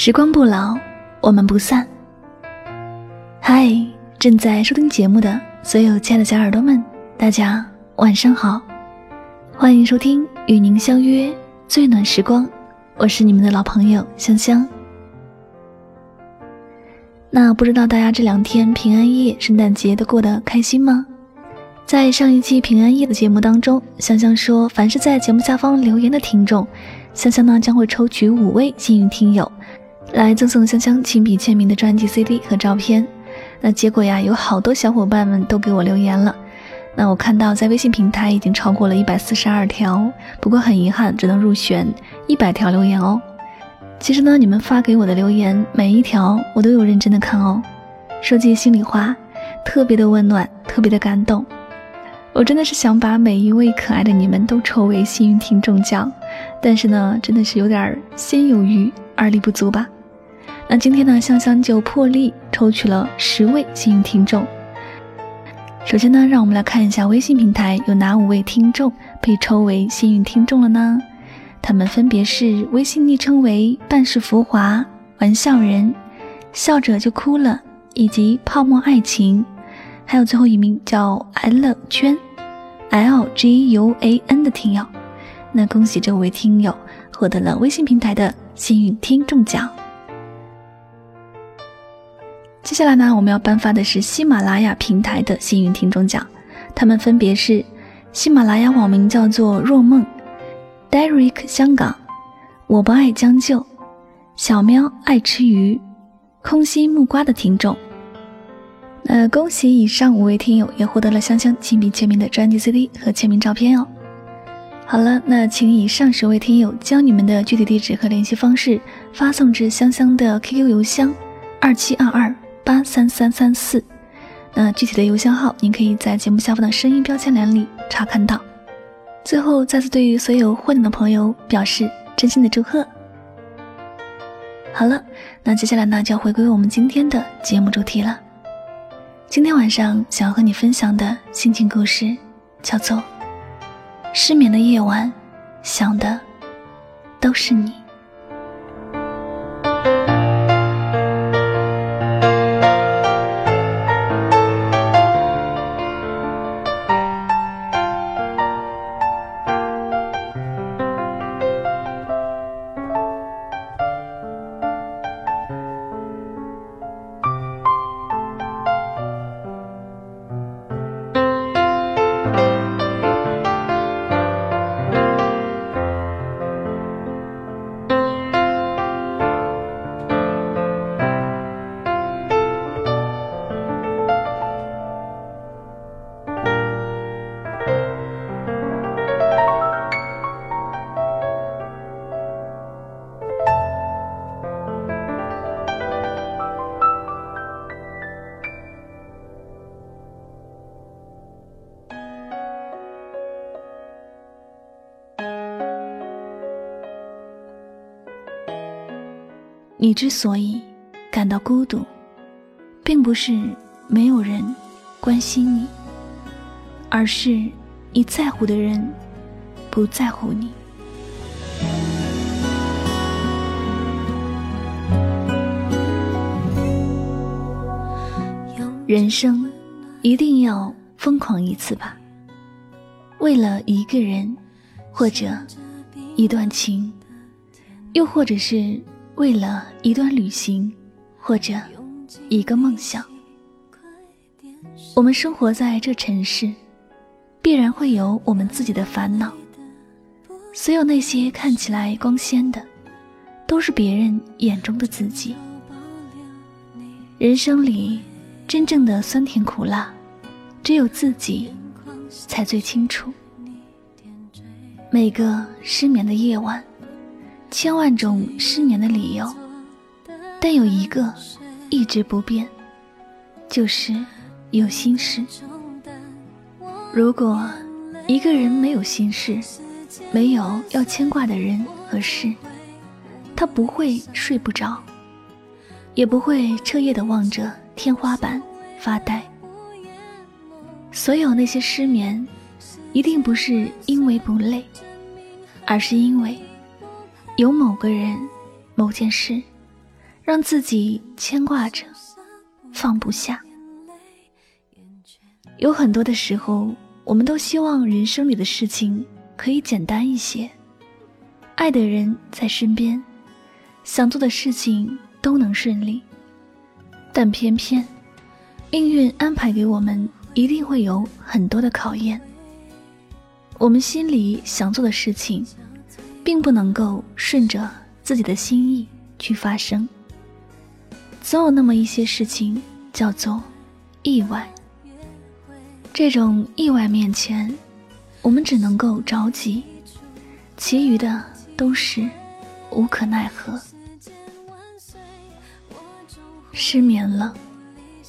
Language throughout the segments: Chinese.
时光不老，我们不散。嗨，正在收听节目的所有亲爱的小耳朵们，大家晚上好，欢迎收听与您相约最暖时光，我是你们的老朋友香香。那不知道大家这两天平安夜、圣诞节都过得开心吗？在上一期平安夜的节目当中，香香说，凡是在节目下方留言的听众，香香呢将会抽取五位幸运听友。来赠送香香亲笔签名的专辑 CD 和照片，那结果呀，有好多小伙伴们都给我留言了。那我看到在微信平台已经超过了一百四十二条，不过很遗憾，只能入选一百条留言哦。其实呢，你们发给我的留言每一条我都有认真的看哦。说句心里话，特别的温暖，特别的感动。我真的是想把每一位可爱的你们都抽为幸运听众奖，但是呢，真的是有点心有余而力不足吧。那今天呢，香香就破例抽取了十位幸运听众。首先呢，让我们来看一下微信平台有哪五位听众被抽为幸运听众了呢？他们分别是微信昵称为“半世浮华”、“玩笑人”、“笑着就哭了”以及“泡沫爱情”，还有最后一名叫 L 圈 L G U A N 的听友。那恭喜这五位听友获得了微信平台的幸运听众奖。接下来呢，我们要颁发的是喜马拉雅平台的幸运听众奖，他们分别是喜马拉雅网名叫做若梦，Derek 香港，我不爱将就，小喵爱吃鱼，空心木瓜的听众。那恭喜以上五位听友也获得了香香亲笔签名的专辑 CD 和签名照片哦。好了，那请以上十位听友将你们的具体地址和联系方式发送至香香的 QQ 邮箱二七二二。八三三三四，那具体的邮箱号您可以在节目下方的声音标签栏里查看到。最后，再次对于所有获奖的朋友表示真心的祝贺。好了，那接下来呢就要回归我们今天的节目主题了。今天晚上想要和你分享的心情故事叫做《失眠的夜晚，想的都是你》。你之所以感到孤独，并不是没有人关心你，而是你在乎的人不在乎你。人生一定要疯狂一次吧？为了一个人，或者一段情，又或者是……为了一段旅行，或者一个梦想，我们生活在这城市，必然会有我们自己的烦恼。所有那些看起来光鲜的，都是别人眼中的自己。人生里真正的酸甜苦辣，只有自己才最清楚。每个失眠的夜晚。千万种失眠的理由，但有一个一直不变，就是有心事。如果一个人没有心事，没有要牵挂的人和事，他不会睡不着，也不会彻夜的望着天花板发呆。所有那些失眠，一定不是因为不累，而是因为。有某个人、某件事，让自己牵挂着，放不下。有很多的时候，我们都希望人生里的事情可以简单一些，爱的人在身边，想做的事情都能顺利。但偏偏，命运安排给我们一定会有很多的考验。我们心里想做的事情，并不能够顺着自己的心意去发生。总有那么一些事情叫做意外。这种意外面前，我们只能够着急，其余的都是无可奈何。失眠了，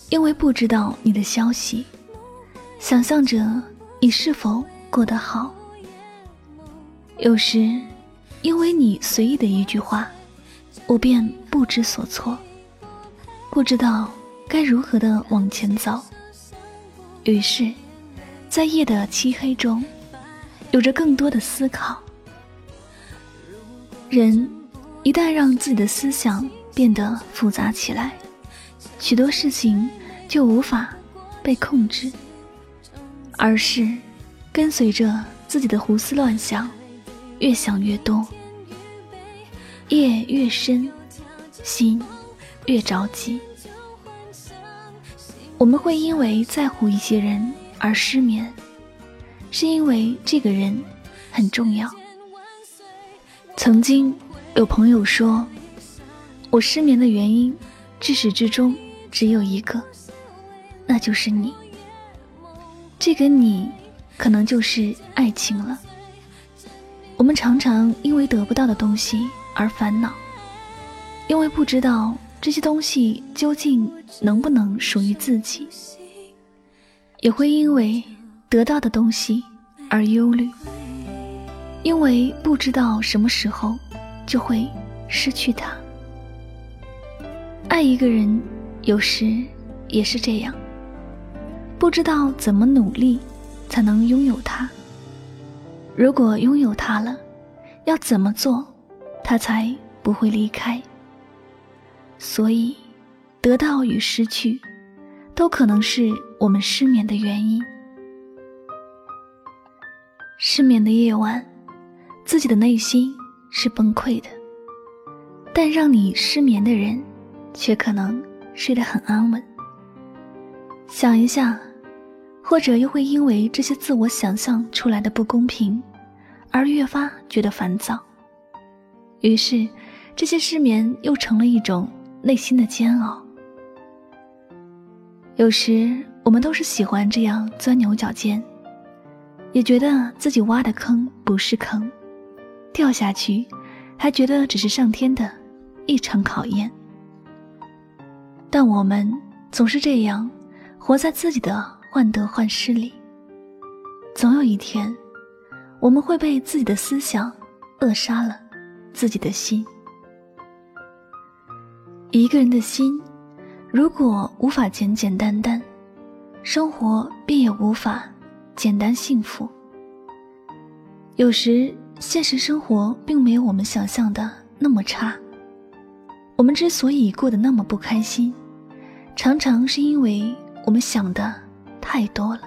因为不知道你的消息，想象着你是否过得好。有时，因为你随意的一句话，我便不知所措，不知道该如何的往前走。于是，在夜的漆黑中，有着更多的思考。人一旦让自己的思想变得复杂起来，许多事情就无法被控制，而是跟随着自己的胡思乱想，越想越多，夜越深，心越着急。我们会因为在乎一些人而失眠，是因为这个人很重要。曾经有朋友说，我失眠的原因，至始至终只有一个，那就是你。这个你，可能就是爱情了。我们常常因为得不到的东西而烦恼，因为不知道。这些东西究竟能不能属于自己？也会因为得到的东西而忧虑，因为不知道什么时候就会失去它。爱一个人，有时也是这样，不知道怎么努力才能拥有他。如果拥有他了，要怎么做，他才不会离开？所以，得到与失去，都可能是我们失眠的原因。失眠的夜晚，自己的内心是崩溃的，但让你失眠的人，却可能睡得很安稳。想一下，或者又会因为这些自我想象出来的不公平，而越发觉得烦躁。于是，这些失眠又成了一种。内心的煎熬，有时我们都是喜欢这样钻牛角尖，也觉得自己挖的坑不是坑，掉下去还觉得只是上天的一场考验。但我们总是这样，活在自己的患得患失里，总有一天，我们会被自己的思想扼杀了自己的心。一个人的心，如果无法简简单单，生活便也无法简单幸福。有时，现实生活并没有我们想象的那么差。我们之所以过得那么不开心，常常是因为我们想的太多了。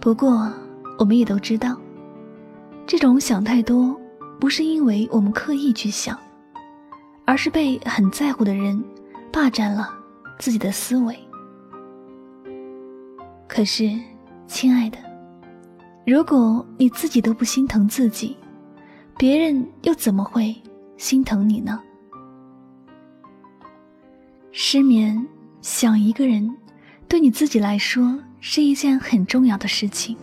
不过，我们也都知道，这种想太多，不是因为我们刻意去想。而是被很在乎的人霸占了自己的思维。可是，亲爱的，如果你自己都不心疼自己，别人又怎么会心疼你呢？失眠想一个人，对你自己来说是一件很重要的事情。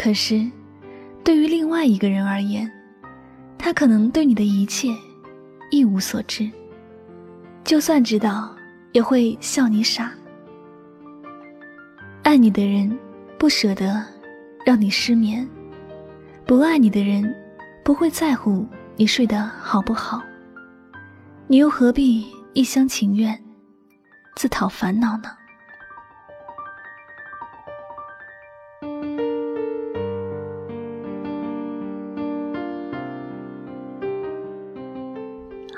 可是，对于另外一个人而言，他可能对你的一切。一无所知，就算知道，也会笑你傻。爱你的人不舍得让你失眠，不爱你的人不会在乎你睡得好不好。你又何必一厢情愿，自讨烦恼呢？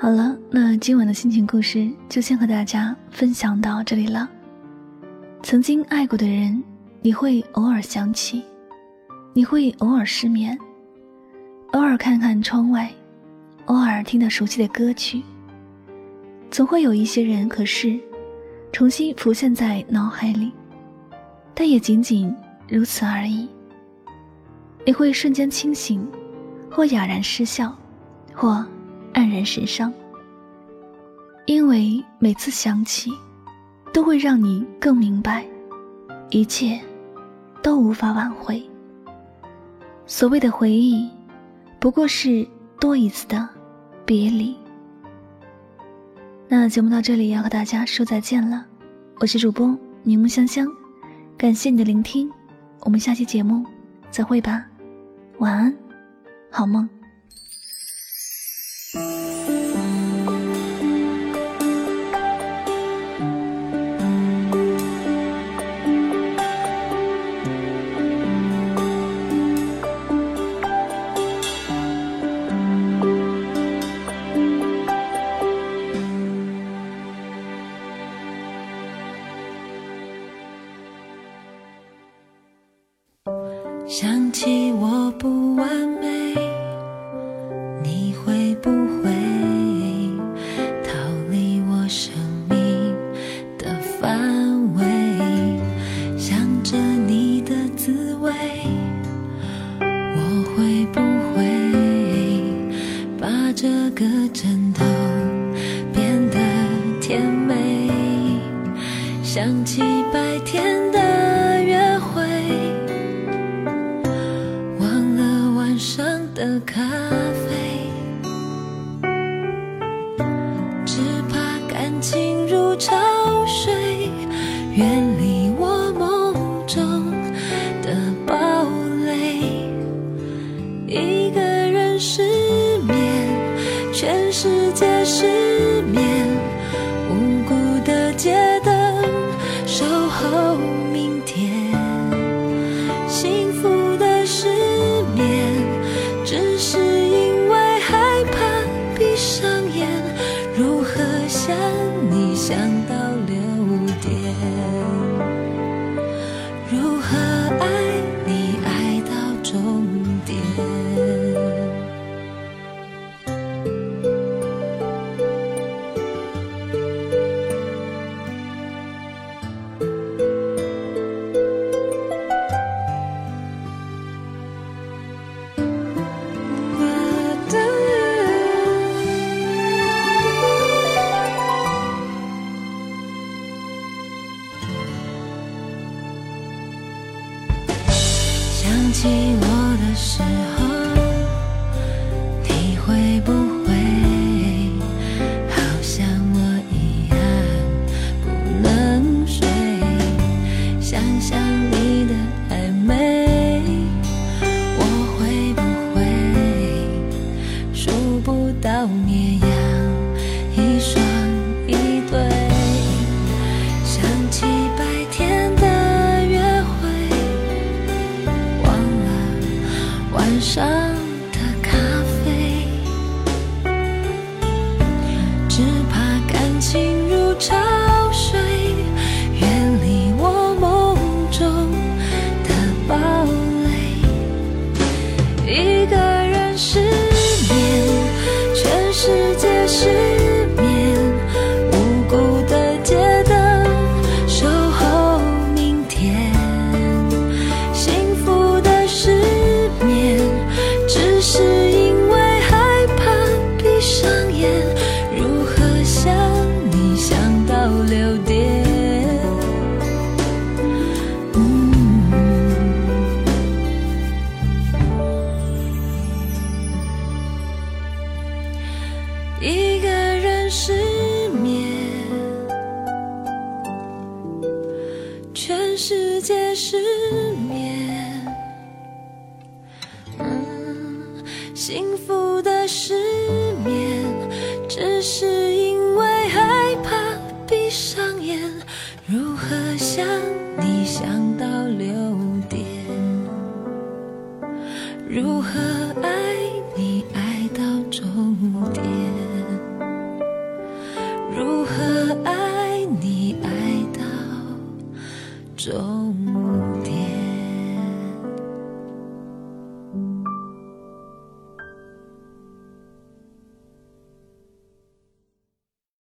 好了，那今晚的心情故事就先和大家分享到这里了。曾经爱过的人，你会偶尔想起，你会偶尔失眠，偶尔看看窗外，偶尔听到熟悉的歌曲。总会有一些人和事，重新浮现在脑海里，但也仅仅如此而已。你会瞬间清醒，或哑然失笑，或黯然神伤，因为每次想起。都会让你更明白，一切都无法挽回。所谓的回忆，不过是多一次的别离。那节目到这里要和大家说再见了，我是主播柠檬香香，感谢你的聆听，我们下期节目再会吧，晚安，好梦。想 的咖啡，想你。想